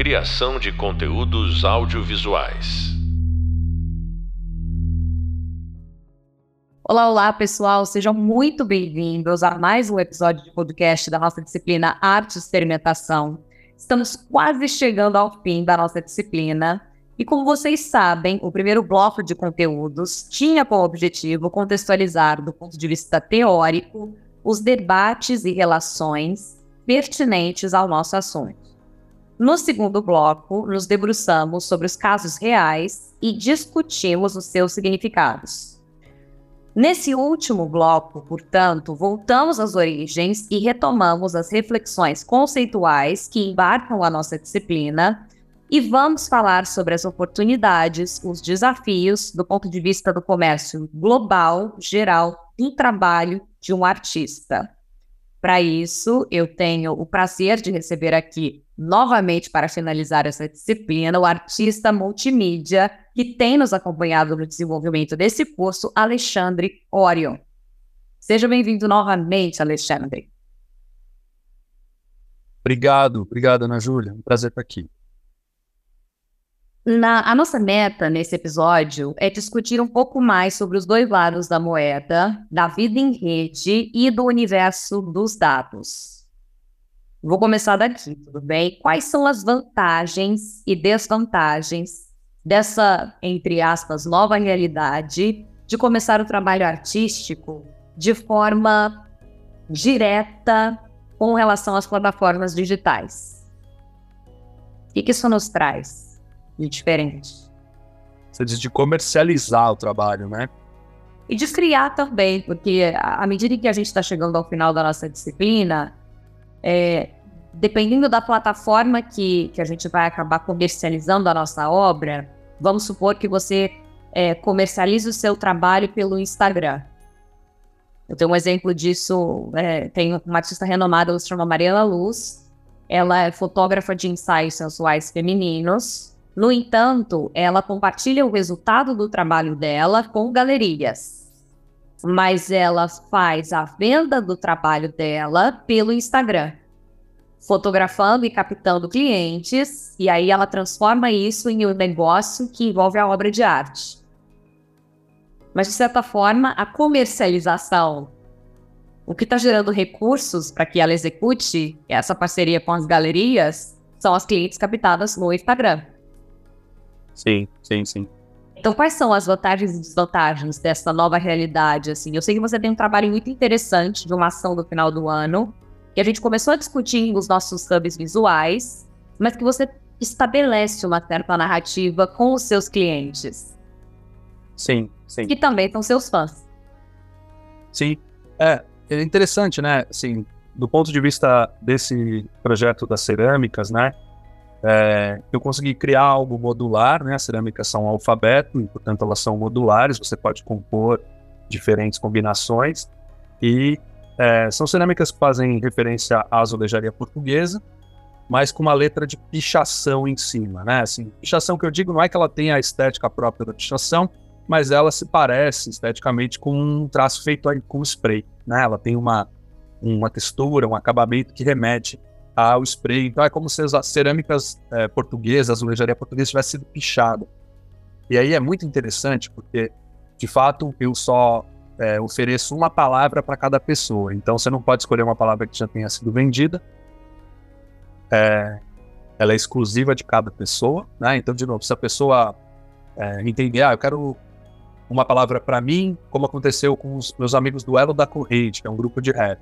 Criação de conteúdos audiovisuais. Olá, olá, pessoal. Sejam muito bem-vindos a mais um episódio de podcast da nossa disciplina Arte e Experimentação. Estamos quase chegando ao fim da nossa disciplina. E como vocês sabem, o primeiro bloco de conteúdos tinha como objetivo contextualizar, do ponto de vista teórico, os debates e relações pertinentes ao nosso assunto. No segundo bloco, nos debruçamos sobre os casos reais e discutimos os seus significados. Nesse último bloco, portanto, voltamos às origens e retomamos as reflexões conceituais que embarcam a nossa disciplina e vamos falar sobre as oportunidades, os desafios do ponto de vista do comércio global, geral, do trabalho de um artista. Para isso, eu tenho o prazer de receber aqui, novamente para finalizar essa disciplina, o artista multimídia que tem nos acompanhado no desenvolvimento desse curso, Alexandre Orion. Seja bem-vindo novamente, Alexandre. Obrigado, obrigado, Ana Júlia. Um prazer estar aqui. Na, a nossa meta nesse episódio é discutir um pouco mais sobre os dois lados da moeda, da vida em rede e do universo dos dados. Vou começar daqui, tudo bem? Quais são as vantagens e desvantagens dessa, entre aspas, nova realidade de começar o trabalho artístico de forma direta com relação às plataformas digitais? O que, que isso nos traz? E diferente. Você diz de comercializar o trabalho, né? E de criar também, porque à medida que a gente está chegando ao final da nossa disciplina, é, dependendo da plataforma que, que a gente vai acabar comercializando a nossa obra, vamos supor que você é, comercialize o seu trabalho pelo Instagram. Eu tenho um exemplo disso, é, tem uma artista renomada, ela se chama Mariana Luz, ela é fotógrafa de ensaios sensuais femininos, no entanto, ela compartilha o resultado do trabalho dela com galerias. Mas ela faz a venda do trabalho dela pelo Instagram, fotografando e captando clientes, e aí ela transforma isso em um negócio que envolve a obra de arte. Mas, de certa forma, a comercialização, o que está gerando recursos para que ela execute essa parceria com as galerias, são as clientes captadas no Instagram. Sim, sim, sim. Então, quais são as vantagens e desvantagens dessa nova realidade? Assim, eu sei que você tem um trabalho muito interessante de uma ação do final do ano, que a gente começou a discutir nos nossos hubs visuais, mas que você estabelece uma certa narrativa com os seus clientes. Sim, sim. Que também são seus fãs. Sim. É, é interessante, né? Assim, do ponto de vista desse projeto das cerâmicas, né? É, eu consegui criar algo modular, né? As cerâmicas são alfabeto, e, portanto elas são modulares, você pode compor diferentes combinações. E é, são cerâmicas que fazem referência à azulejaria portuguesa, mas com uma letra de pichação em cima, né? Assim, pichação que eu digo não é que ela tenha a estética própria da pichação, mas ela se parece esteticamente com um traço feito com spray, né? Ela tem uma, uma textura, um acabamento que remete ao spray. Então é como se as cerâmicas é, portuguesas, a azulejaria portuguesa tivesse sido pichada. E aí é muito interessante porque, de fato, eu só é, ofereço uma palavra para cada pessoa. Então você não pode escolher uma palavra que já tenha sido vendida. É, ela é exclusiva de cada pessoa, né? Então, de novo, se a pessoa é, entender, ah, eu quero uma palavra para mim, como aconteceu com os meus amigos do Elo da Corrente, que é um grupo de rap.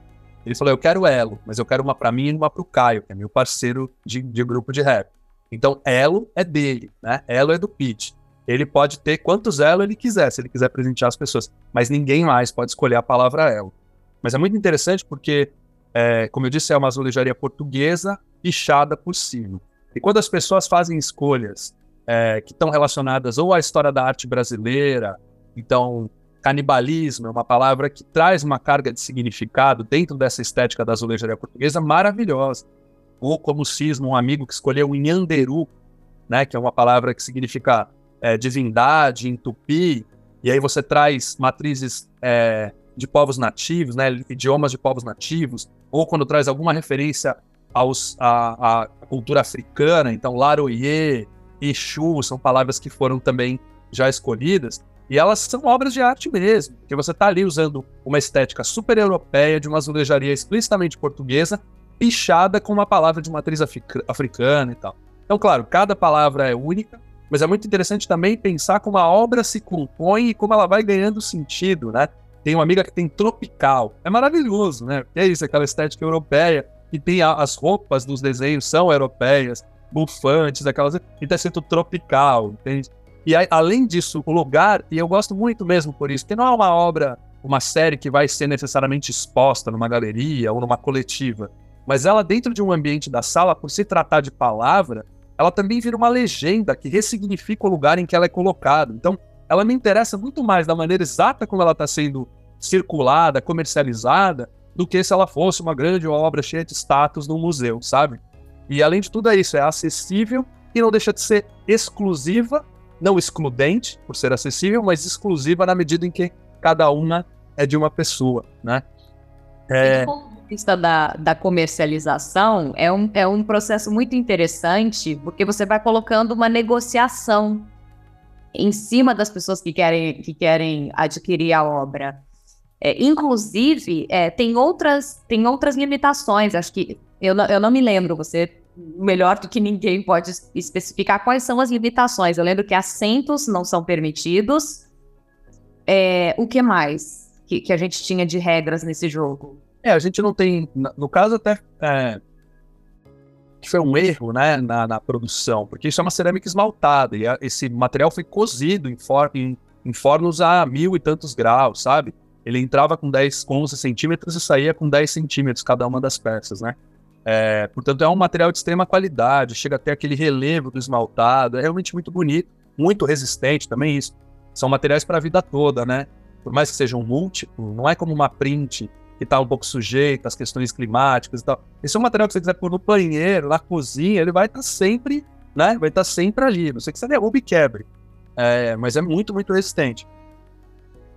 Ele falou: Eu quero Elo, mas eu quero uma para mim e uma para o Caio, que é meu parceiro de, de grupo de rap. Então, Elo é dele, né? Elo é do Pete. Ele pode ter quantos Elo ele quiser, se ele quiser presentear as pessoas, mas ninguém mais pode escolher a palavra Elo. Mas é muito interessante porque, é, como eu disse, é uma azulejaria portuguesa pichada por cima. E quando as pessoas fazem escolhas é, que estão relacionadas ou à história da arte brasileira, então canibalismo é uma palavra que traz uma carga de significado dentro dessa estética da azulejaria portuguesa maravilhosa. Ou como cisma, um amigo que escolheu Nhanderu, né, que é uma palavra que significa é, divindade em tupi, e aí você traz matrizes é, de povos nativos, né, idiomas de povos nativos, ou quando traz alguma referência aos, a, a cultura africana, então Laroye, Exu, são palavras que foram também já escolhidas, e elas são obras de arte mesmo, porque você está ali usando uma estética super europeia, de uma azulejaria explicitamente portuguesa, pichada com uma palavra de matriz africana e tal. Então, claro, cada palavra é única, mas é muito interessante também pensar como a obra se compõe e como ela vai ganhando sentido, né? Tem uma amiga que tem tropical. É maravilhoso, né? é isso, aquela estética europeia, que tem a, as roupas dos desenhos são europeias, bufantes, aquelas. E tá escrito tropical, entende? E aí, além disso, o lugar, e eu gosto muito mesmo por isso, porque não é uma obra, uma série que vai ser necessariamente exposta numa galeria ou numa coletiva, mas ela, dentro de um ambiente da sala, por se tratar de palavra, ela também vira uma legenda que ressignifica o lugar em que ela é colocada. Então, ela me interessa muito mais da maneira exata como ela está sendo circulada, comercializada, do que se ela fosse uma grande obra cheia de status no museu, sabe? E além de tudo é isso, é acessível e não deixa de ser exclusiva não excludente, por ser acessível, mas exclusiva na medida em que cada uma é de uma pessoa, né? É... Do vista da, da comercialização, é um, é um processo muito interessante, porque você vai colocando uma negociação em cima das pessoas que querem, que querem adquirir a obra. É, inclusive, é, tem, outras, tem outras limitações, acho que eu eu não me lembro, você melhor do que ninguém pode especificar quais são as limitações. Eu lembro que assentos não são permitidos. É, o que mais que, que, a gente tinha de regras nesse jogo? É, a gente não tem. No caso, até. É, que foi um erro né, na, na, produção, porque isso é uma cerâmica esmaltada e a, esse material foi cozido em, for, em, em fornos a mil e tantos graus, sabe? Ele entrava com 10, 11 centímetros e saía com 10 centímetros cada uma das peças, né? É, portanto, é um material de extrema qualidade, chega até aquele relevo do esmaltado, é realmente muito bonito, muito resistente também isso. São materiais para a vida toda, né? Por mais que sejam múltiplos, não é como uma print que está um pouco sujeita às questões climáticas e tal. Esse é um material que você quiser pôr no banheiro, na cozinha, ele vai estar tá sempre, né? Vai estar tá sempre ali. Não sei que você derrube e quebre. É, mas é muito, muito resistente.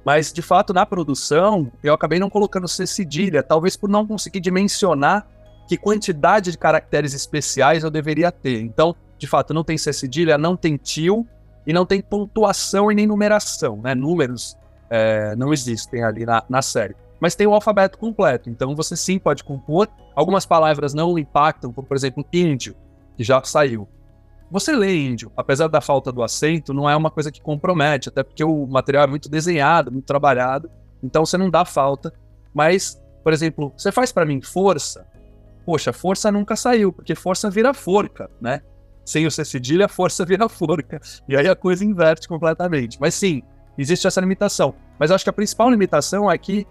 Mas, de fato, na produção, eu acabei não colocando C cedilha, talvez por não conseguir dimensionar que quantidade de caracteres especiais eu deveria ter. Então, de fato, não tem C cedilha, não tem tio e não tem pontuação e nem numeração, né? Números é, não existem ali na, na série. Mas tem o alfabeto completo, então você sim pode compor. Algumas palavras não impactam, como por exemplo, índio, que já saiu. Você lê índio, apesar da falta do acento, não é uma coisa que compromete, até porque o material é muito desenhado, muito trabalhado, então você não dá falta. Mas, por exemplo, você faz para mim força, poxa, força nunca saiu, porque força vira forca, né? Sem o C cedilha, força vira forca. E aí a coisa inverte completamente. Mas sim, existe essa limitação. Mas acho que a principal limitação é que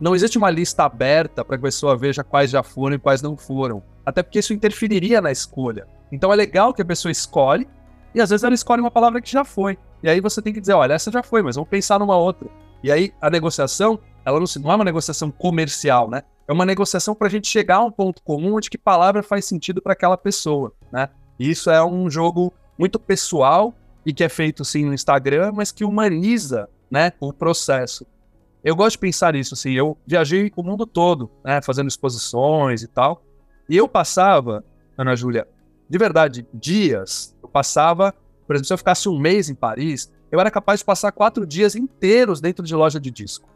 não existe uma lista aberta para que a pessoa veja quais já foram e quais não foram. Até porque isso interferiria na escolha. Então é legal que a pessoa escolhe, e às vezes ela escolhe uma palavra que já foi. E aí você tem que dizer, olha, essa já foi, mas vamos pensar numa outra. E aí a negociação, ela não, não é uma negociação comercial, né? É uma negociação para a gente chegar a um ponto comum de que palavra faz sentido para aquela pessoa, né? E isso é um jogo muito pessoal e que é feito sim no Instagram, mas que humaniza, né, o processo. Eu gosto de pensar isso, assim, eu viajei o mundo todo, né, fazendo exposições e tal, e eu passava, Ana Júlia, de verdade, dias, eu passava, por exemplo, se eu ficasse um mês em Paris, eu era capaz de passar quatro dias inteiros dentro de loja de disco.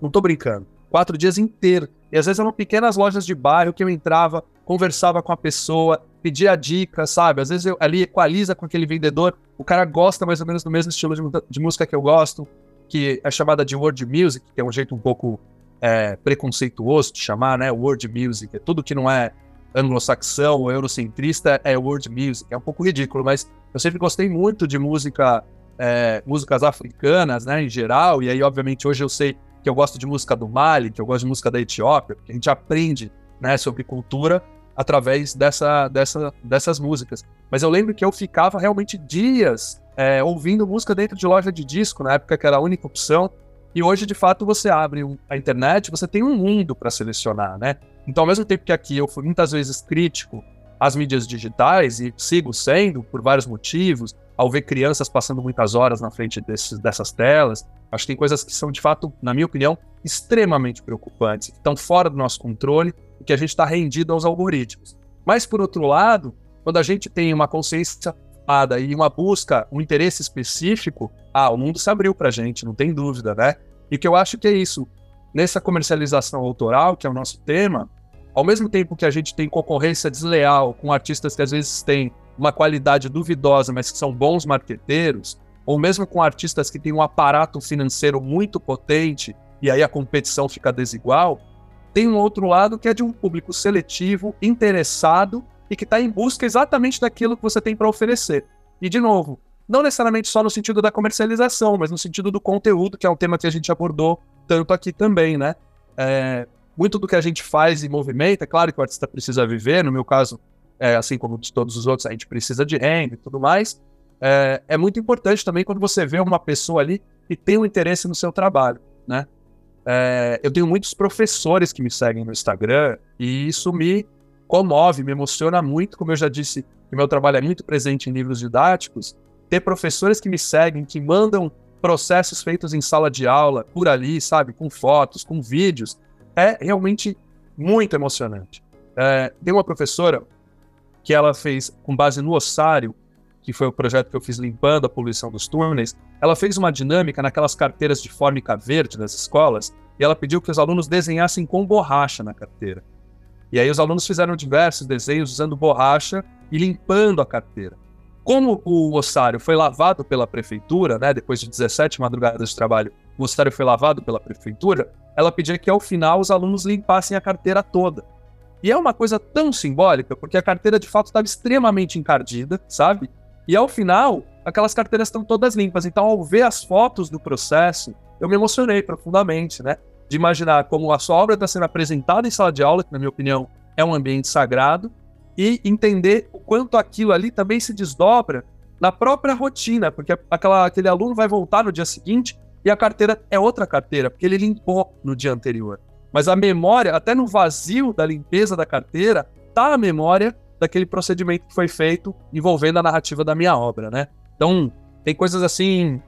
Não tô brincando quatro dias inteiros. E às vezes eram pequenas lojas de bairro que eu entrava, conversava com a pessoa, pedia dica, sabe? Às vezes eu ali equaliza com aquele vendedor, o cara gosta mais ou menos do mesmo estilo de, de música que eu gosto, que é chamada de world music, que é um jeito um pouco é, preconceituoso de chamar, né? World music, é tudo que não é anglo-saxão ou eurocentrista é world music. É um pouco ridículo, mas eu sempre gostei muito de música, é, músicas africanas, né, em geral, e aí, obviamente, hoje eu sei que eu gosto de música do Mali, que eu gosto de música da Etiópia, porque a gente aprende né, sobre cultura através dessa, dessa, dessas músicas. Mas eu lembro que eu ficava realmente dias é, ouvindo música dentro de loja de disco, na época que era a única opção. E hoje, de fato, você abre a internet, você tem um mundo para selecionar, né? Então, ao mesmo tempo que aqui eu fui muitas vezes crítico às mídias digitais, e sigo sendo por vários motivos, ao ver crianças passando muitas horas na frente desses, dessas telas. Acho que tem coisas que são, de fato, na minha opinião, extremamente preocupantes, que estão fora do nosso controle e que a gente está rendido aos algoritmos. Mas, por outro lado, quando a gente tem uma consciência e uma busca, um interesse específico, ah, o mundo se abriu para a gente, não tem dúvida, né? E que eu acho que é isso. Nessa comercialização autoral, que é o nosso tema, ao mesmo tempo que a gente tem concorrência desleal com artistas que às vezes têm uma qualidade duvidosa, mas que são bons marqueteiros, ou mesmo com artistas que têm um aparato financeiro muito potente e aí a competição fica desigual, tem um outro lado que é de um público seletivo, interessado e que está em busca exatamente daquilo que você tem para oferecer. E, de novo, não necessariamente só no sentido da comercialização, mas no sentido do conteúdo, que é um tema que a gente abordou tanto aqui também, né? É, muito do que a gente faz e movimenta, é claro que o artista precisa viver, no meu caso, é, assim como de todos os outros, a gente precisa de renda e tudo mais, é, é, muito importante também quando você vê uma pessoa ali que tem um interesse no seu trabalho, né? É, eu tenho muitos professores que me seguem no Instagram e isso me comove, me emociona muito, como eu já disse, que meu trabalho é muito presente em livros didáticos, ter professores que me seguem, que mandam processos feitos em sala de aula, por ali, sabe, com fotos, com vídeos, é realmente muito emocionante. É, tem uma professora que ela fez, com base no ossário, que foi o projeto que eu fiz limpando a poluição dos túneis, ela fez uma dinâmica naquelas carteiras de fórmica verde das escolas e ela pediu que os alunos desenhassem com borracha na carteira. E aí os alunos fizeram diversos desenhos usando borracha e limpando a carteira. Como o ossário foi lavado pela prefeitura, né, depois de 17 madrugadas de trabalho, o ossário foi lavado pela prefeitura, ela pedia que ao final os alunos limpassem a carteira toda. E é uma coisa tão simbólica, porque a carteira de fato estava extremamente encardida, sabe? E ao final, aquelas carteiras estão todas limpas. Então, ao ver as fotos do processo, eu me emocionei profundamente, né? De imaginar como a sua obra está sendo apresentada em sala de aula, que, na minha opinião, é um ambiente sagrado, e entender o quanto aquilo ali também se desdobra na própria rotina, porque aquela, aquele aluno vai voltar no dia seguinte e a carteira é outra carteira, porque ele limpou no dia anterior. Mas a memória, até no vazio da limpeza da carteira, tá a memória daquele procedimento que foi feito envolvendo a narrativa da minha obra, né? Então, tem coisas assim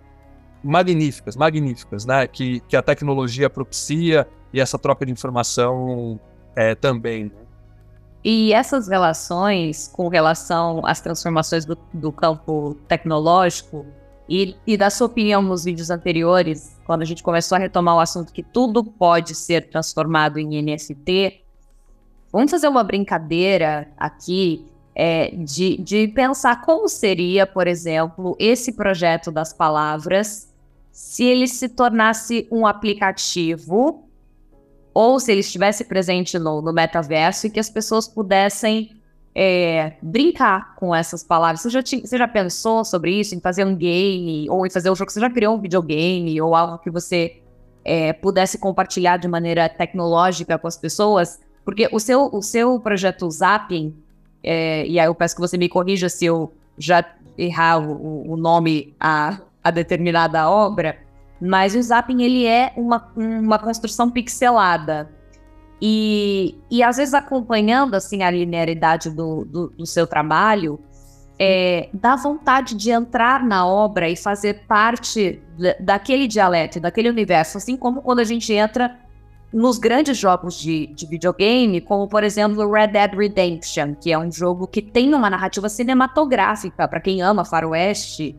magníficas, magníficas, né? Que, que a tecnologia propicia e essa troca de informação é, também. Né? E essas relações com relação às transformações do, do campo tecnológico e, e, da sua opinião nos vídeos anteriores, quando a gente começou a retomar o assunto que tudo pode ser transformado em NFT, Vamos fazer uma brincadeira aqui é, de, de pensar como seria, por exemplo, esse projeto das palavras se ele se tornasse um aplicativo ou se ele estivesse presente no, no metaverso e que as pessoas pudessem é, brincar com essas palavras. Você já, tinha, você já pensou sobre isso, em fazer um game, ou em fazer um jogo? Você já criou um videogame, ou algo que você é, pudesse compartilhar de maneira tecnológica com as pessoas? Porque o seu, o seu projeto Zapping, é, e aí eu peço que você me corrija se eu já errar o, o nome a, a determinada obra, mas o Zapping ele é uma, uma construção pixelada. E, e às vezes acompanhando assim a linearidade do, do, do seu trabalho, é, dá vontade de entrar na obra e fazer parte daquele dialeto, daquele universo, assim como quando a gente entra nos grandes jogos de, de videogame, como por exemplo Red Dead Redemption, que é um jogo que tem uma narrativa cinematográfica para quem ama faroeste.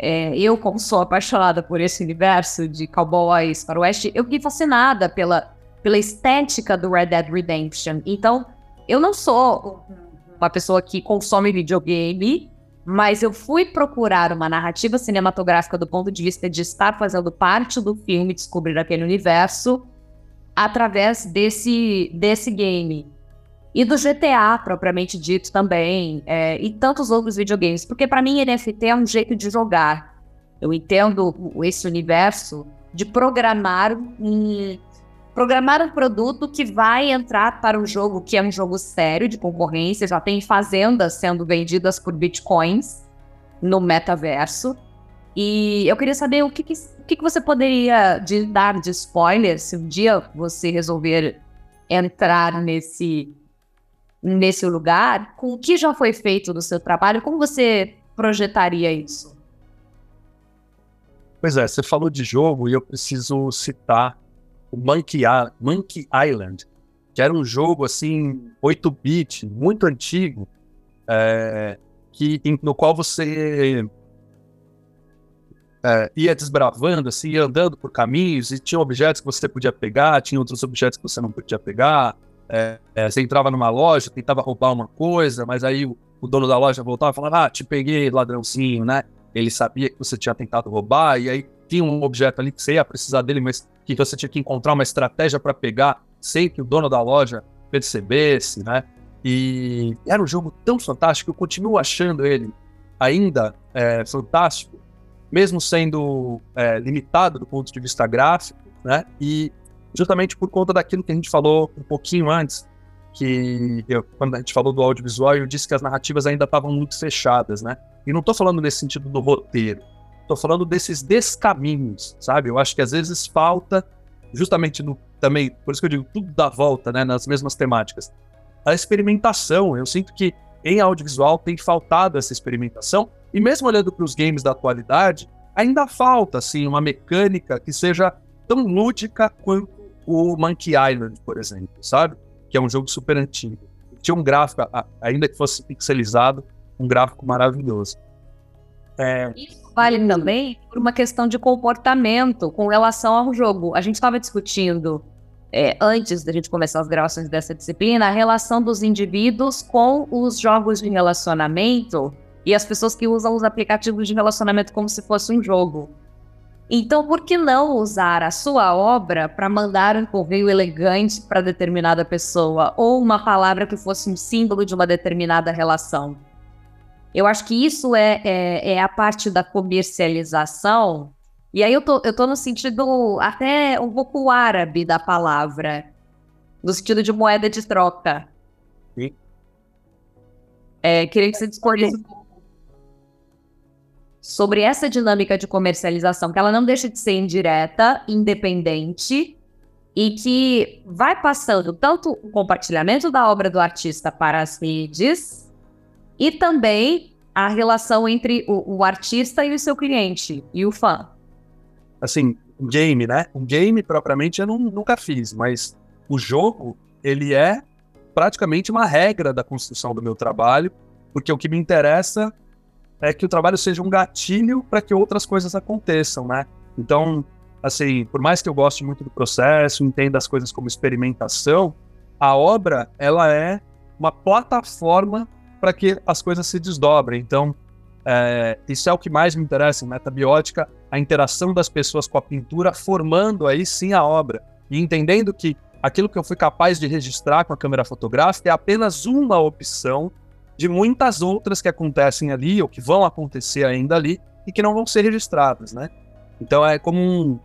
É, eu, como sou apaixonada por esse universo de cowboys, faroeste, eu fiquei fascinada pela, pela estética do Red Dead Redemption. Então, eu não sou uma pessoa que consome videogame, mas eu fui procurar uma narrativa cinematográfica do ponto de vista de estar fazendo parte do filme, descobrir aquele universo através desse, desse game. E do GTA, propriamente dito, também. É, e tantos outros videogames. Porque para mim, NFT é um jeito de jogar. Eu entendo esse universo de programar um, programar um produto que vai entrar para o jogo, que é um jogo sério de concorrência. Já tem fazendas sendo vendidas por bitcoins no metaverso. E eu queria saber o que, que que, que você poderia de, dar de spoiler se um dia você resolver entrar nesse, nesse lugar? Com o que já foi feito no seu trabalho? Como você projetaria isso? Pois é, você falou de jogo e eu preciso citar o Monkey, Monkey Island, que era um jogo assim 8-bit, muito antigo, é, que no qual você é, ia desbravando, assim, ia andando por caminhos, e tinha objetos que você podia pegar, tinha outros objetos que você não podia pegar. É, é, você entrava numa loja, tentava roubar uma coisa, mas aí o, o dono da loja voltava e falava: Ah, te peguei, ladrãozinho, né? Ele sabia que você tinha tentado roubar, e aí tinha um objeto ali que você ia precisar dele, mas que você tinha que encontrar uma estratégia para pegar sem que o dono da loja percebesse, né? E era um jogo tão fantástico, eu continuo achando ele ainda é, fantástico, mesmo sendo é, limitado do ponto de vista gráfico, né? E justamente por conta daquilo que a gente falou um pouquinho antes, que eu, quando a gente falou do audiovisual, eu disse que as narrativas ainda estavam muito fechadas, né? E não estou falando nesse sentido do roteiro, estou falando desses descaminhos, sabe? Eu acho que às vezes falta, justamente no também, por isso que eu digo, tudo dá volta, né? Nas mesmas temáticas. A experimentação, eu sinto que em audiovisual tem faltado essa experimentação, e mesmo olhando para os games da atualidade, ainda falta, assim, uma mecânica que seja tão lúdica quanto o Monkey Island, por exemplo, sabe? Que é um jogo super antigo. Tinha um gráfico, ainda que fosse pixelizado, um gráfico maravilhoso. É... Isso vale também por uma questão de comportamento com relação ao jogo. A gente estava discutindo, é, antes da gente começar as gravações dessa disciplina, a relação dos indivíduos com os jogos de relacionamento e as pessoas que usam os aplicativos de relacionamento como se fosse um jogo. Então, por que não usar a sua obra para mandar um correio elegante para determinada pessoa ou uma palavra que fosse um símbolo de uma determinada relação? Eu acho que isso é, é, é, a parte da comercialização. E aí eu tô, eu tô no sentido até um pouco árabe da palavra, no sentido de moeda de troca. Sim. É, queria que você discorresse um pouco sobre essa dinâmica de comercialização, que ela não deixa de ser indireta, independente, e que vai passando tanto o compartilhamento da obra do artista para as redes, e também a relação entre o, o artista e o seu cliente, e o fã. Assim, um game, né? Um game, propriamente, eu não, nunca fiz, mas o jogo, ele é praticamente uma regra da construção do meu trabalho, porque o que me interessa é que o trabalho seja um gatilho para que outras coisas aconteçam, né? Então, assim, por mais que eu goste muito do processo, entenda as coisas como experimentação, a obra, ela é uma plataforma para que as coisas se desdobrem. Então, é, isso é o que mais me interessa em metabiótica, a interação das pessoas com a pintura, formando aí sim a obra e entendendo que aquilo que eu fui capaz de registrar com a câmera fotográfica é apenas uma opção de muitas outras que acontecem ali ou que vão acontecer ainda ali e que não vão ser registradas, né? Então é como um,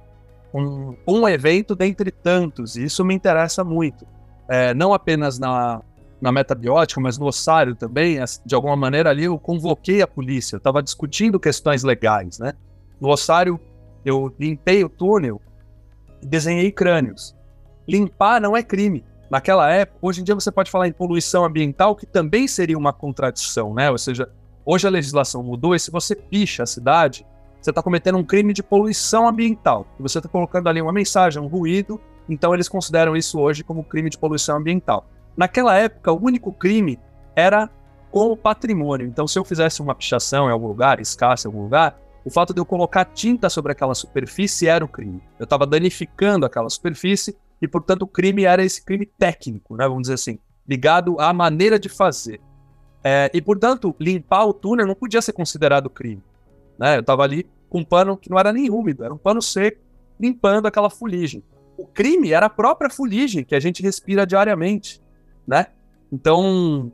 um, um evento dentre tantos, e isso me interessa muito. É, não apenas na, na metabiótica, mas no ossário também, de alguma maneira ali eu convoquei a polícia, eu estava discutindo questões legais, né? No ossário eu limpei o túnel e desenhei crânios. Limpar não é crime naquela época, hoje em dia você pode falar em poluição ambiental, que também seria uma contradição, né? Ou seja, hoje a legislação mudou e se você picha a cidade, você está cometendo um crime de poluição ambiental. E você está colocando ali uma mensagem, um ruído, então eles consideram isso hoje como crime de poluição ambiental. Naquela época, o único crime era com o patrimônio. Então, se eu fizesse uma pichação em algum lugar, escasse em algum lugar, o fato de eu colocar tinta sobre aquela superfície era o crime. Eu estava danificando aquela superfície e, portanto, o crime era esse crime técnico, né, vamos dizer assim, ligado à maneira de fazer. É, e, portanto, limpar o túnel não podia ser considerado crime. Né? Eu estava ali com um pano que não era nem úmido, era um pano seco, limpando aquela fuligem. O crime era a própria fuligem que a gente respira diariamente, né? Então,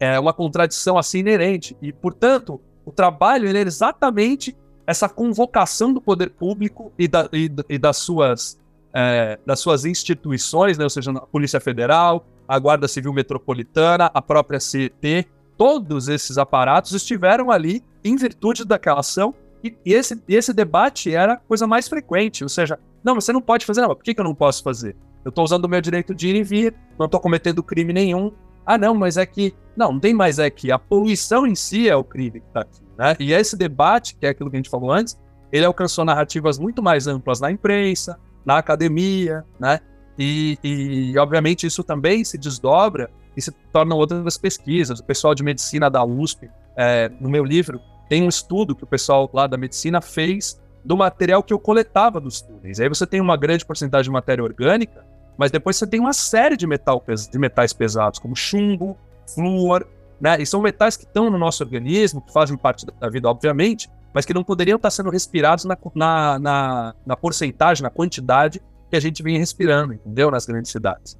é uma contradição assim inerente. E, portanto, o trabalho ele é exatamente essa convocação do poder público e, da, e, e das suas é, das suas instituições, né, ou seja, a Polícia Federal, a Guarda Civil Metropolitana, a própria CET, todos esses aparatos estiveram ali em virtude daquela ação e, e esse, esse debate era a coisa mais frequente, ou seja, não, você não pode fazer, não, por que, que eu não posso fazer? Eu estou usando o meu direito de ir e vir, não estou cometendo crime nenhum. Ah, não, mas é que. Não, não tem mais é que a poluição em si é o crime que está aqui. Né? E esse debate, que é aquilo que a gente falou antes, ele alcançou narrativas muito mais amplas na imprensa, na academia, né? E, e, obviamente, isso também se desdobra e se tornam outras pesquisas. O pessoal de medicina da USP, é, no meu livro, tem um estudo que o pessoal lá da medicina fez do material que eu coletava dos túneis. Aí você tem uma grande porcentagem de matéria orgânica, mas depois você tem uma série de, metal, de metais pesados, como chumbo, flúor, né? E são metais que estão no nosso organismo, que fazem parte da vida, obviamente, mas que não poderiam estar sendo respirados na, na, na, na porcentagem, na quantidade que a gente vem respirando, entendeu? Nas grandes cidades.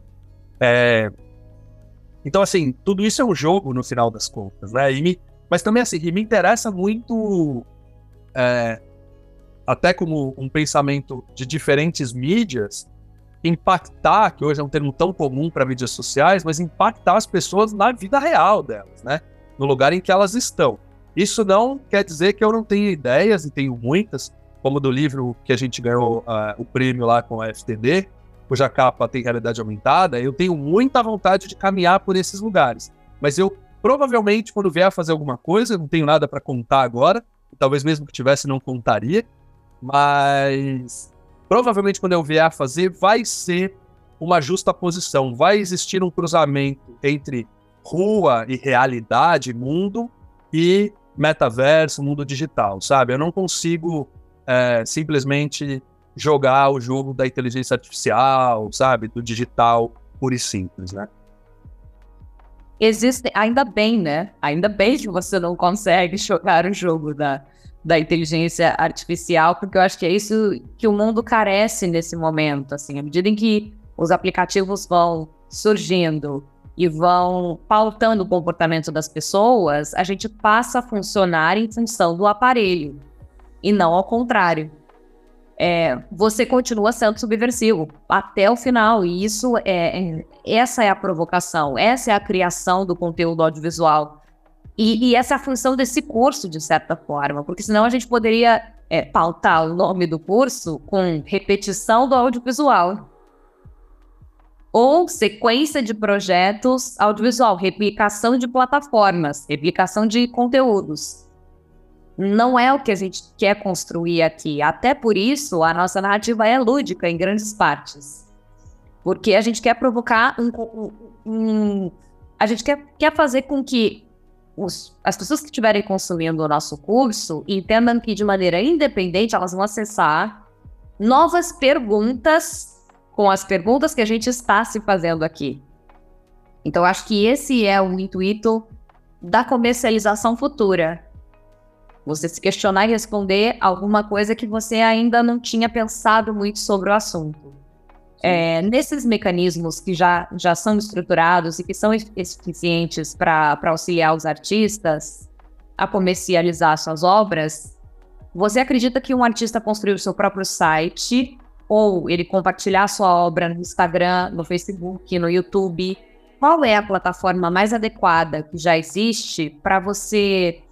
É... Então, assim, tudo isso é um jogo no final das contas, né? Me... Mas também, assim, me interessa muito, é... até como um pensamento de diferentes mídias, impactar, que hoje é um termo tão comum para mídias sociais, mas impactar as pessoas na vida real delas, né? No lugar em que elas estão. Isso não quer dizer que eu não tenho ideias, e tenho muitas, como do livro que a gente ganhou uh, o prêmio lá com a FTD, cuja capa tem realidade aumentada, eu tenho muita vontade de caminhar por esses lugares. Mas eu provavelmente, quando vier a fazer alguma coisa, não tenho nada para contar agora, talvez mesmo que tivesse, não contaria, mas provavelmente quando eu vier a fazer, vai ser uma justa posição, vai existir um cruzamento entre rua e realidade, mundo, e metaverso, mundo digital, sabe? Eu não consigo é, simplesmente jogar o jogo da inteligência artificial, sabe? Do digital puro e simples, né? Existe, ainda bem, né? Ainda bem que você não consegue jogar o jogo da, da inteligência artificial, porque eu acho que é isso que o mundo carece nesse momento, assim, à medida em que os aplicativos vão surgindo e vão pautando o comportamento das pessoas, a gente passa a funcionar em função do aparelho e não ao contrário. É, você continua sendo subversivo até o final e isso é, é, essa é a provocação, essa é a criação do conteúdo audiovisual e, e essa é a função desse curso de certa forma, porque senão a gente poderia é, pautar o nome do curso com repetição do audiovisual ou sequência de projetos audiovisual, replicação de plataformas, replicação de conteúdos. Não é o que a gente quer construir aqui. Até por isso, a nossa narrativa é lúdica em grandes partes. Porque a gente quer provocar um. um, um a gente quer, quer fazer com que os, as pessoas que estiverem consumindo o nosso curso entendam que, de maneira independente, elas vão acessar novas perguntas com as perguntas que a gente está se fazendo aqui. Então, acho que esse é o intuito da comercialização futura. Você se questionar e responder alguma coisa que você ainda não tinha pensado muito sobre o assunto. É, nesses mecanismos que já, já são estruturados e que são eficientes para auxiliar os artistas a comercializar suas obras, você acredita que um artista construiu o seu próprio site ou ele compartilhar sua obra no Instagram, no Facebook, no YouTube, qual é a plataforma mais adequada que já existe para você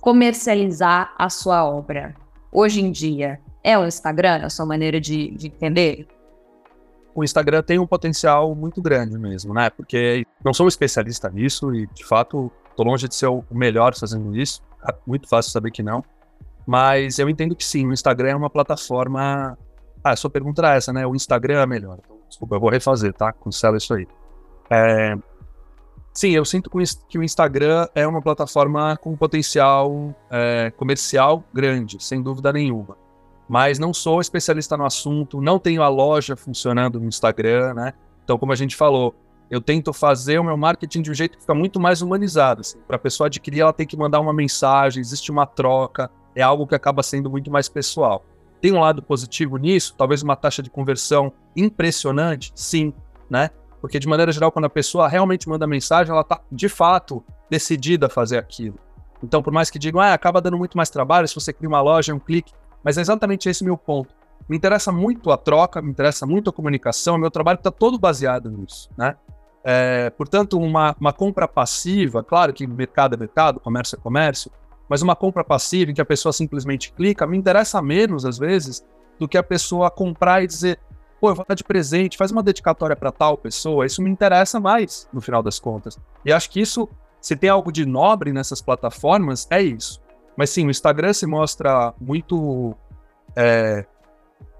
comercializar a sua obra hoje em dia? É o Instagram, a sua maneira de, de entender? O Instagram tem um potencial muito grande mesmo, né? Porque não sou um especialista nisso e, de fato, estou longe de ser o melhor fazendo isso. É muito fácil saber que não. Mas eu entendo que sim, o Instagram é uma plataforma ah, a sua pergunta era essa, né? O Instagram é melhor. Então, desculpa, eu vou refazer, tá? Cancela isso aí. É... Sim, eu sinto que o Instagram é uma plataforma com potencial é, comercial grande, sem dúvida nenhuma. Mas não sou especialista no assunto, não tenho a loja funcionando no Instagram, né? Então, como a gente falou, eu tento fazer o meu marketing de um jeito que fica muito mais humanizado. Assim. Para a pessoa adquirir, ela tem que mandar uma mensagem, existe uma troca, é algo que acaba sendo muito mais pessoal. Tem um lado positivo nisso, talvez uma taxa de conversão impressionante, sim, né? Porque de maneira geral, quando a pessoa realmente manda mensagem, ela está de fato decidida a fazer aquilo. Então, por mais que digam, ah, acaba dando muito mais trabalho se você cria uma loja, um clique, mas é exatamente esse meu ponto. Me interessa muito a troca, me interessa muito a comunicação, meu trabalho está todo baseado nisso, né? É, portanto, uma, uma compra passiva, claro que mercado é mercado, comércio é comércio, mas uma compra passiva em que a pessoa simplesmente clica me interessa menos, às vezes, do que a pessoa comprar e dizer, pô, eu vou dar de presente, faz uma dedicatória para tal pessoa. Isso me interessa mais, no final das contas. E acho que isso, se tem algo de nobre nessas plataformas, é isso. Mas sim, o Instagram se mostra muito é,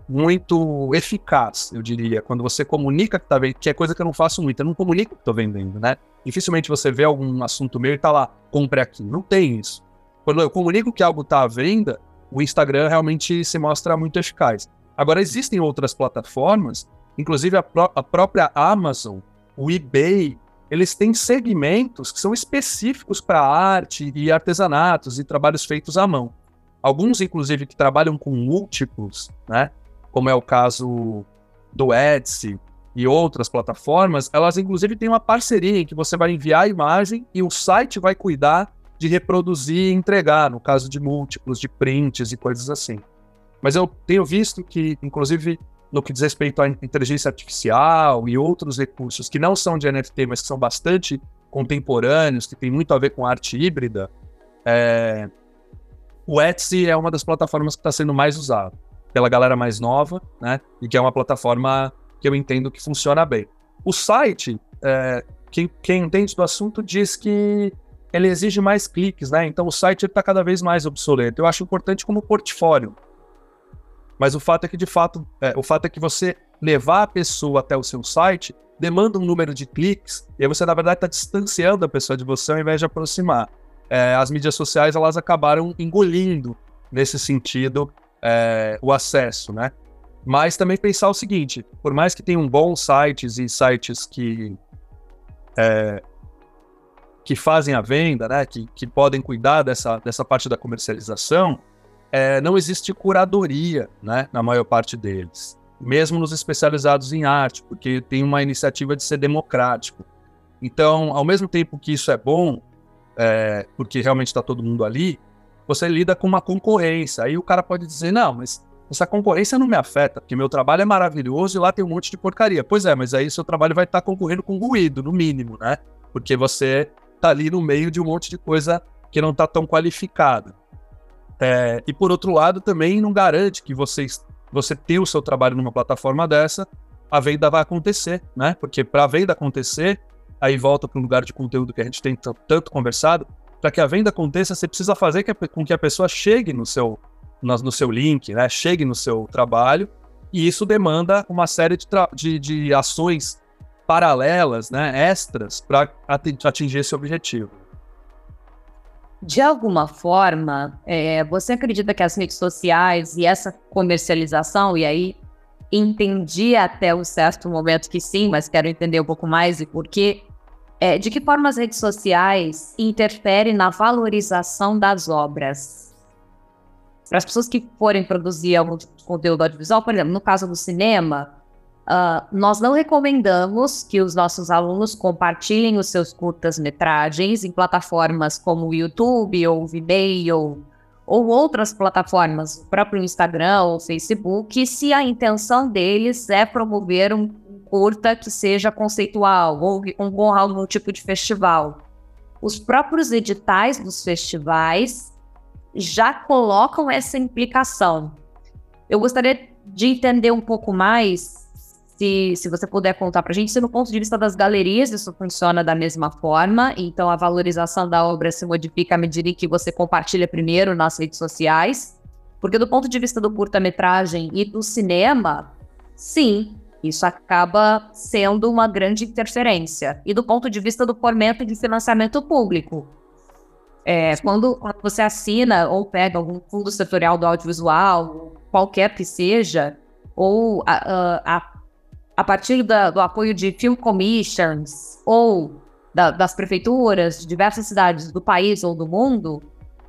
muito eficaz, eu diria, quando você comunica que tá vendendo, que é coisa que eu não faço muito, eu não comunico que estou vendendo, né? Dificilmente você vê algum assunto meu e tá lá, compre aqui. Não tem isso. Quando eu comunico que algo está à venda, o Instagram realmente se mostra muito eficaz. Agora, existem outras plataformas, inclusive a, pró a própria Amazon, o eBay, eles têm segmentos que são específicos para arte e artesanatos e trabalhos feitos à mão. Alguns, inclusive, que trabalham com múltiplos, né? Como é o caso do Etsy e outras plataformas, elas inclusive têm uma parceria em que você vai enviar a imagem e o site vai cuidar de reproduzir e entregar, no caso de múltiplos, de prints e coisas assim. Mas eu tenho visto que, inclusive, no que diz respeito à inteligência artificial e outros recursos que não são de NFT, mas que são bastante contemporâneos, que tem muito a ver com arte híbrida, é... o Etsy é uma das plataformas que está sendo mais usada pela galera mais nova, né? E que é uma plataforma que eu entendo que funciona bem. O site, é... quem, quem entende do assunto diz que ele exige mais cliques, né? Então o site está cada vez mais obsoleto. Eu acho importante como portfólio. Mas o fato é que, de fato, é, o fato é que você levar a pessoa até o seu site demanda um número de cliques, e aí você, na verdade, está distanciando a pessoa de você ao invés de aproximar. É, as mídias sociais, elas acabaram engolindo, nesse sentido, é, o acesso, né? Mas também pensar o seguinte, por mais que tenham bons sites e sites que é, que fazem a venda, né, que, que podem cuidar dessa, dessa parte da comercialização, é, não existe curadoria né, na maior parte deles, mesmo nos especializados em arte, porque tem uma iniciativa de ser democrático. Então, ao mesmo tempo que isso é bom, é, porque realmente está todo mundo ali, você lida com uma concorrência. Aí o cara pode dizer: não, mas essa concorrência não me afeta, porque meu trabalho é maravilhoso e lá tem um monte de porcaria. Pois é, mas aí seu trabalho vai estar tá concorrendo com ruído, no mínimo, né? Porque você está ali no meio de um monte de coisa que não está tão qualificada. É, e por outro lado, também não garante que vocês, você ter o seu trabalho numa plataforma dessa, a venda vai acontecer, né? Porque para a venda acontecer, aí volta para um lugar de conteúdo que a gente tem tanto conversado, para que a venda aconteça, você precisa fazer que com que a pessoa chegue no seu, no, no, seu link, né? Chegue no seu trabalho, e isso demanda uma série de, de, de ações paralelas, né? Extras, para atingir esse objetivo. De alguma forma, é, você acredita que as redes sociais e essa comercialização, e aí entendi até um certo momento que sim, mas quero entender um pouco mais e por quê. É, de que forma as redes sociais interferem na valorização das obras? Para as pessoas que forem produzir algum tipo conteúdo audiovisual, por exemplo, no caso do cinema, Uh, nós não recomendamos que os nossos alunos compartilhem os seus curtas-metragens em plataformas como o YouTube ou Vimeo ou outras plataformas, o próprio Instagram ou Facebook, se a intenção deles é promover um curta que seja conceitual ou que concorra a algum tipo de festival. Os próprios editais dos festivais já colocam essa implicação. Eu gostaria de entender um pouco mais se, se você puder contar para a gente, se no ponto de vista das galerias isso funciona da mesma forma, então a valorização da obra se modifica à medida que você compartilha primeiro nas redes sociais, porque do ponto de vista do curta-metragem e do cinema, sim, isso acaba sendo uma grande interferência. E do ponto de vista do fomento de financiamento público, é, quando, quando, você assina ou pega algum fundo setorial do audiovisual, qualquer que seja, ou a, a, a a partir da, do apoio de film commissions ou da, das prefeituras de diversas cidades do país ou do mundo,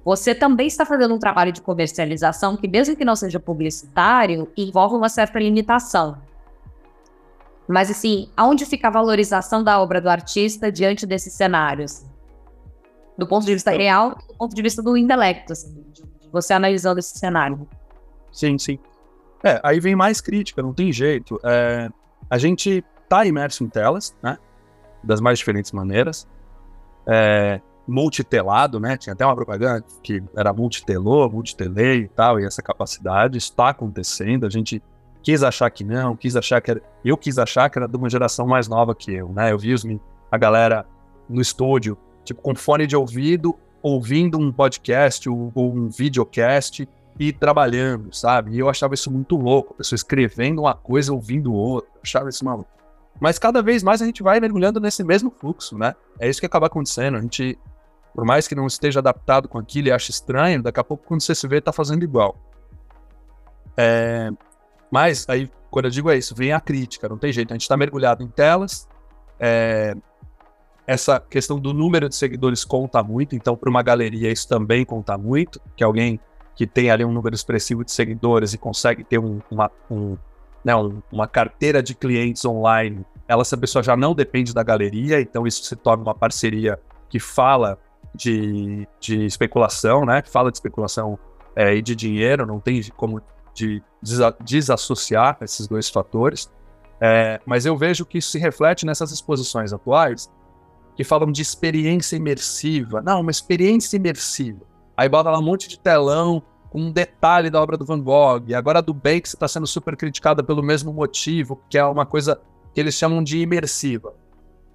você também está fazendo um trabalho de comercialização que, mesmo que não seja publicitário, envolve uma certa limitação. Mas, assim, aonde fica a valorização da obra do artista diante desses cenários? Do ponto de vista então real do ponto de vista do intelecto, assim, você analisando esse cenário. Sim, sim. É, aí vem mais crítica, não tem jeito. É, a gente está imerso em telas, né? Das mais diferentes maneiras. É, multitelado, né? Tinha até uma propaganda que era multitelô, multitelei e tal, e essa capacidade está acontecendo. A gente quis achar que não, quis achar que era. Eu quis achar que era de uma geração mais nova que eu, né? Eu vi os, a galera no estúdio, tipo, com fone de ouvido, ouvindo um podcast ou, ou um videocast e trabalhando, sabe? E eu achava isso muito louco, a pessoa escrevendo uma coisa, ouvindo outra, eu achava isso maluco. Mas cada vez mais a gente vai mergulhando nesse mesmo fluxo, né? É isso que acaba acontecendo. A gente, por mais que não esteja adaptado com aquilo e ache estranho, daqui a pouco quando você se vê, tá fazendo igual. É... Mas aí, quando eu digo é isso, vem a crítica, não tem jeito. A gente tá mergulhado em telas, é... essa questão do número de seguidores conta muito, então para uma galeria isso também conta muito, que alguém que tem ali um número expressivo de seguidores e consegue ter um, uma, um, né, um, uma carteira de clientes online, ela, essa pessoa já não depende da galeria, então isso se torna uma parceria que fala de, de especulação, né? Fala de especulação é, e de dinheiro, não tem como de desassociar esses dois fatores. É, mas eu vejo que isso se reflete nessas exposições atuais que falam de experiência imersiva. Não, uma experiência imersiva. Aí bota lá um monte de telão com um detalhe da obra do Van Gogh. E agora a do Banks está sendo super criticada pelo mesmo motivo, que é uma coisa que eles chamam de imersiva.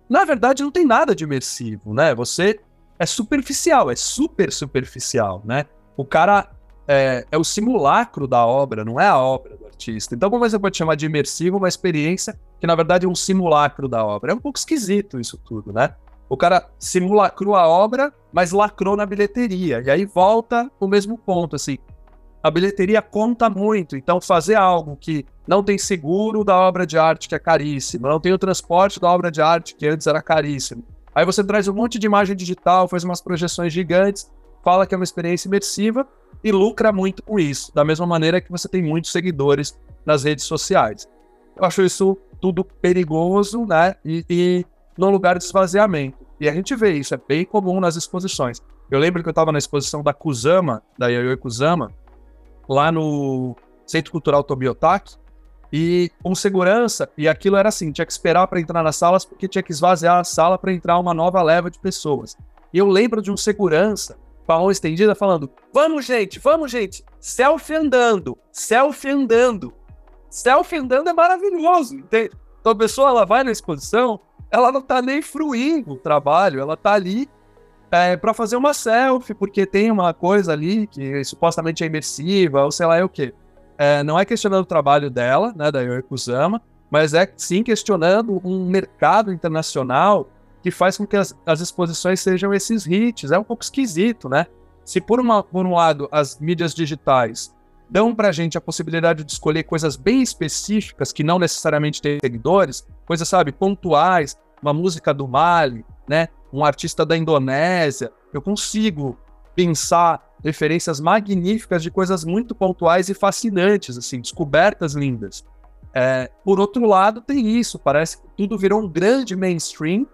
Na verdade, não tem nada de imersivo, né? Você é superficial, é super superficial, né? O cara é, é, o simulacro da obra, não é a obra do artista. Então, como você pode chamar de imersivo uma experiência que, na verdade, é um simulacro da obra? É um pouco esquisito isso tudo, né? O cara simulacrou a obra, mas lacrou na bilheteria. E aí volta o mesmo ponto, assim. A bilheteria conta muito, então fazer algo que não tem seguro da obra de arte, que é caríssimo, não tem o transporte da obra de arte, que antes era caríssimo. Aí você traz um monte de imagem digital, faz umas projeções gigantes, fala que é uma experiência imersiva e lucra muito com isso, da mesma maneira que você tem muitos seguidores nas redes sociais. Eu acho isso tudo perigoso, né? E, e num lugar de esvaziamento. E a gente vê isso, é bem comum nas exposições. Eu lembro que eu estava na exposição da Kusama, da Yayoi Kusama, lá no Centro Cultural Tobiotaki, e com segurança, e aquilo era assim, tinha que esperar para entrar nas salas porque tinha que esvaziar a sala para entrar uma nova leva de pessoas. E eu lembro de um segurança com a mão estendida falando: "Vamos, gente, vamos, gente, selfie andando, selfie andando". Selfie andando é maravilhoso, entende? Então a pessoa ela vai na exposição, ela não tá nem fruindo o trabalho, ela tá ali é, para fazer uma selfie, porque tem uma coisa ali que supostamente é imersiva, ou sei lá é o quê. É, não é questionando o trabalho dela, né, da Yoko mas é sim questionando um mercado internacional que faz com que as, as, exposições sejam esses hits. É um pouco esquisito, né? Se por, uma, por um lado as mídias digitais dão para a gente a possibilidade de escolher coisas bem específicas que não necessariamente têm seguidores, coisas, sabe, pontuais, uma música do Mali, né, um artista da Indonésia, eu consigo pensar referências magníficas de coisas muito pontuais e fascinantes, assim, descobertas lindas. É, por outro lado, tem isso, parece que tudo virou um grande mainstream,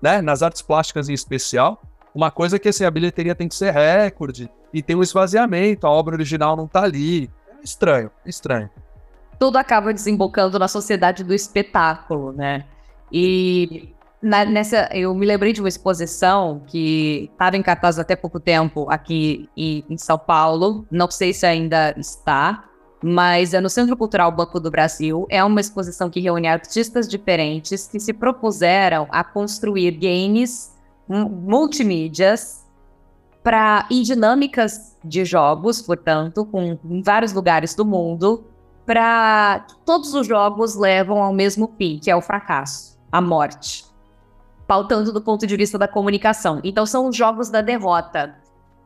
né, nas artes plásticas em especial, uma coisa que assim, a bilheteria tem que ser recorde, e tem um esvaziamento, a obra original não tá ali. É estranho, é estranho. Tudo acaba desembocando na sociedade do espetáculo, né? E na, nessa, eu me lembrei de uma exposição que estava em cartaz até pouco tempo aqui em, em São Paulo. Não sei se ainda está, mas é no Centro Cultural Banco do Brasil. É uma exposição que reúne artistas diferentes que se propuseram a construir games multimídias para em dinâmicas de jogos, portanto, com, em vários lugares do mundo, para todos os jogos levam ao mesmo fim, que é o fracasso, a morte, pautando do ponto de vista da comunicação. Então são os jogos da derrota.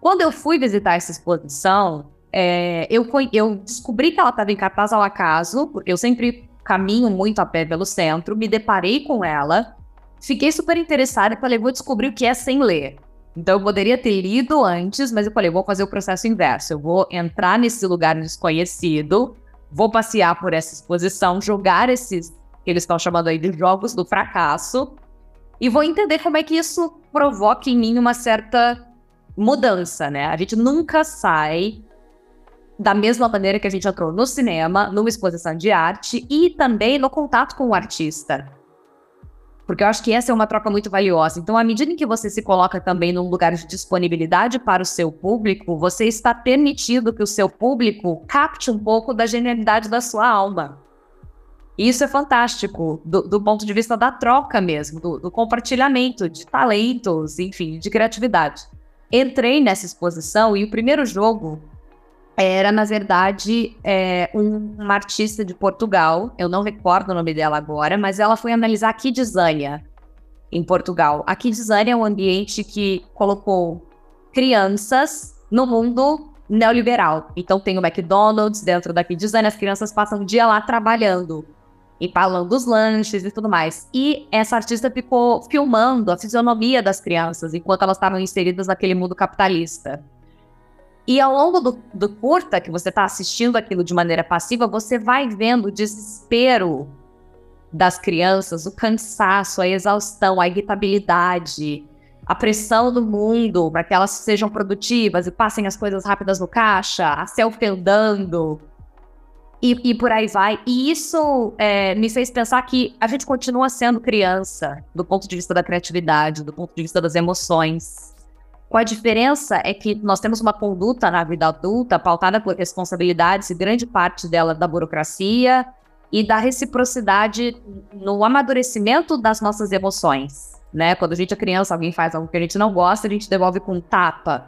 Quando eu fui visitar essa exposição, é, eu, eu, descobri que ela estava em cartaz ao acaso, porque eu sempre caminho muito a pé pelo centro, me deparei com ela Fiquei super interessada e falei, vou descobrir o que é sem ler. Então eu poderia ter lido antes, mas eu falei, vou fazer o processo inverso. Eu vou entrar nesse lugar desconhecido, vou passear por essa exposição, jogar esses que eles estão chamando aí de jogos do fracasso, e vou entender como é que isso provoca em mim uma certa mudança, né? A gente nunca sai da mesma maneira que a gente entrou no cinema, numa exposição de arte e também no contato com o artista. Porque eu acho que essa é uma troca muito valiosa. Então, à medida em que você se coloca também num lugar de disponibilidade para o seu público, você está permitindo que o seu público capte um pouco da genialidade da sua alma. E isso é fantástico, do, do ponto de vista da troca mesmo, do, do compartilhamento de talentos, enfim, de criatividade. Entrei nessa exposição e o primeiro jogo era, na verdade, é, um, uma artista de Portugal. Eu não recordo o nome dela agora, mas ela foi analisar a Kidzania em Portugal. A Kidzania é um ambiente que colocou crianças no mundo neoliberal. Então tem o McDonald's dentro da Kidzania, as crianças passam o dia lá trabalhando empalando os lanches e tudo mais. E essa artista ficou filmando a fisionomia das crianças enquanto elas estavam inseridas naquele mundo capitalista. E ao longo do, do curta, que você está assistindo aquilo de maneira passiva, você vai vendo o desespero das crianças, o cansaço, a exaustão, a irritabilidade, a pressão do mundo para que elas sejam produtivas e passem as coisas rápidas no caixa, a selfie andando, e, e, por aí vai. E isso é, me fez pensar que a gente continua sendo criança do ponto de vista da criatividade, do ponto de vista das emoções. Qual a diferença é que nós temos uma conduta na vida adulta pautada por responsabilidades e grande parte dela da burocracia e da reciprocidade no amadurecimento das nossas emoções, né? Quando a gente é criança, alguém faz algo que a gente não gosta, a gente devolve com tapa,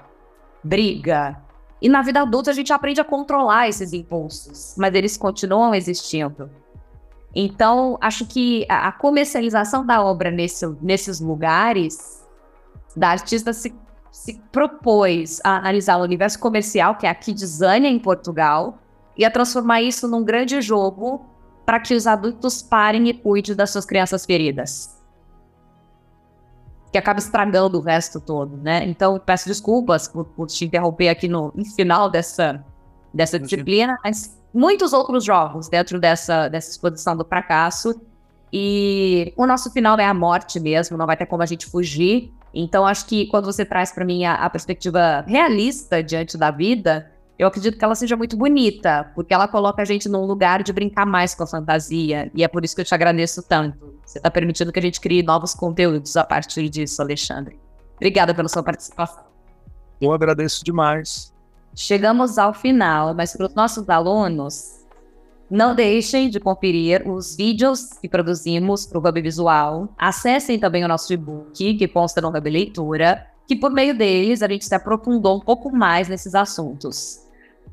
briga. E na vida adulta a gente aprende a controlar esses impulsos, mas eles continuam existindo. Então, acho que a comercialização da obra nesse, nesses lugares, da artista se se propôs a analisar o universo comercial, que é a Kidzania em Portugal, e a transformar isso num grande jogo para que os adultos parem e cuidem das suas crianças feridas. Que acaba estragando o resto todo, né? Então, peço desculpas por, por te interromper aqui no, no final dessa, dessa disciplina, mas muitos outros jogos dentro dessa, dessa exposição do fracasso. E o nosso final é a morte mesmo, não vai ter como a gente fugir. Então, acho que quando você traz para mim a, a, perspectiva realista diante da vida, eu acredito que ela seja muito bonita, porque ela coloca a gente num lugar de brincar mais com a fantasia. E é por isso que eu te agradeço tanto. Você está permitindo que a gente crie novos conteúdos a partir disso, Alexandre. Obrigada pela sua participação. Eu agradeço demais. Chegamos ao final, mas para os nossos alunos, não deixem de conferir os vídeos que produzimos para o Hub Visual. Acessem também o nosso e-book, que consta no Hub Leitura, que por meio deles a gente se aprofundou um pouco mais nesses assuntos.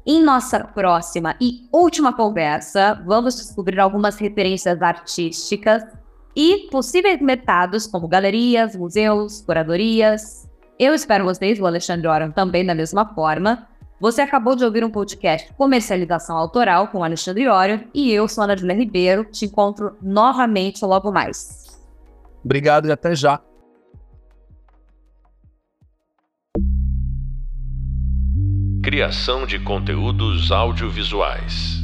Em nossa próxima e última conversa, vamos descobrir algumas referências artísticas e possíveis mercados como galerias, museus, curadorias. Eu espero vocês, o Alexandre Oran, também da mesma forma. Você acabou de ouvir um podcast Comercialização Autoral com Alexandre Ório e eu sou Ana Júlia Ribeiro. Te encontro novamente logo mais. Obrigado e até já. Criação de conteúdos audiovisuais.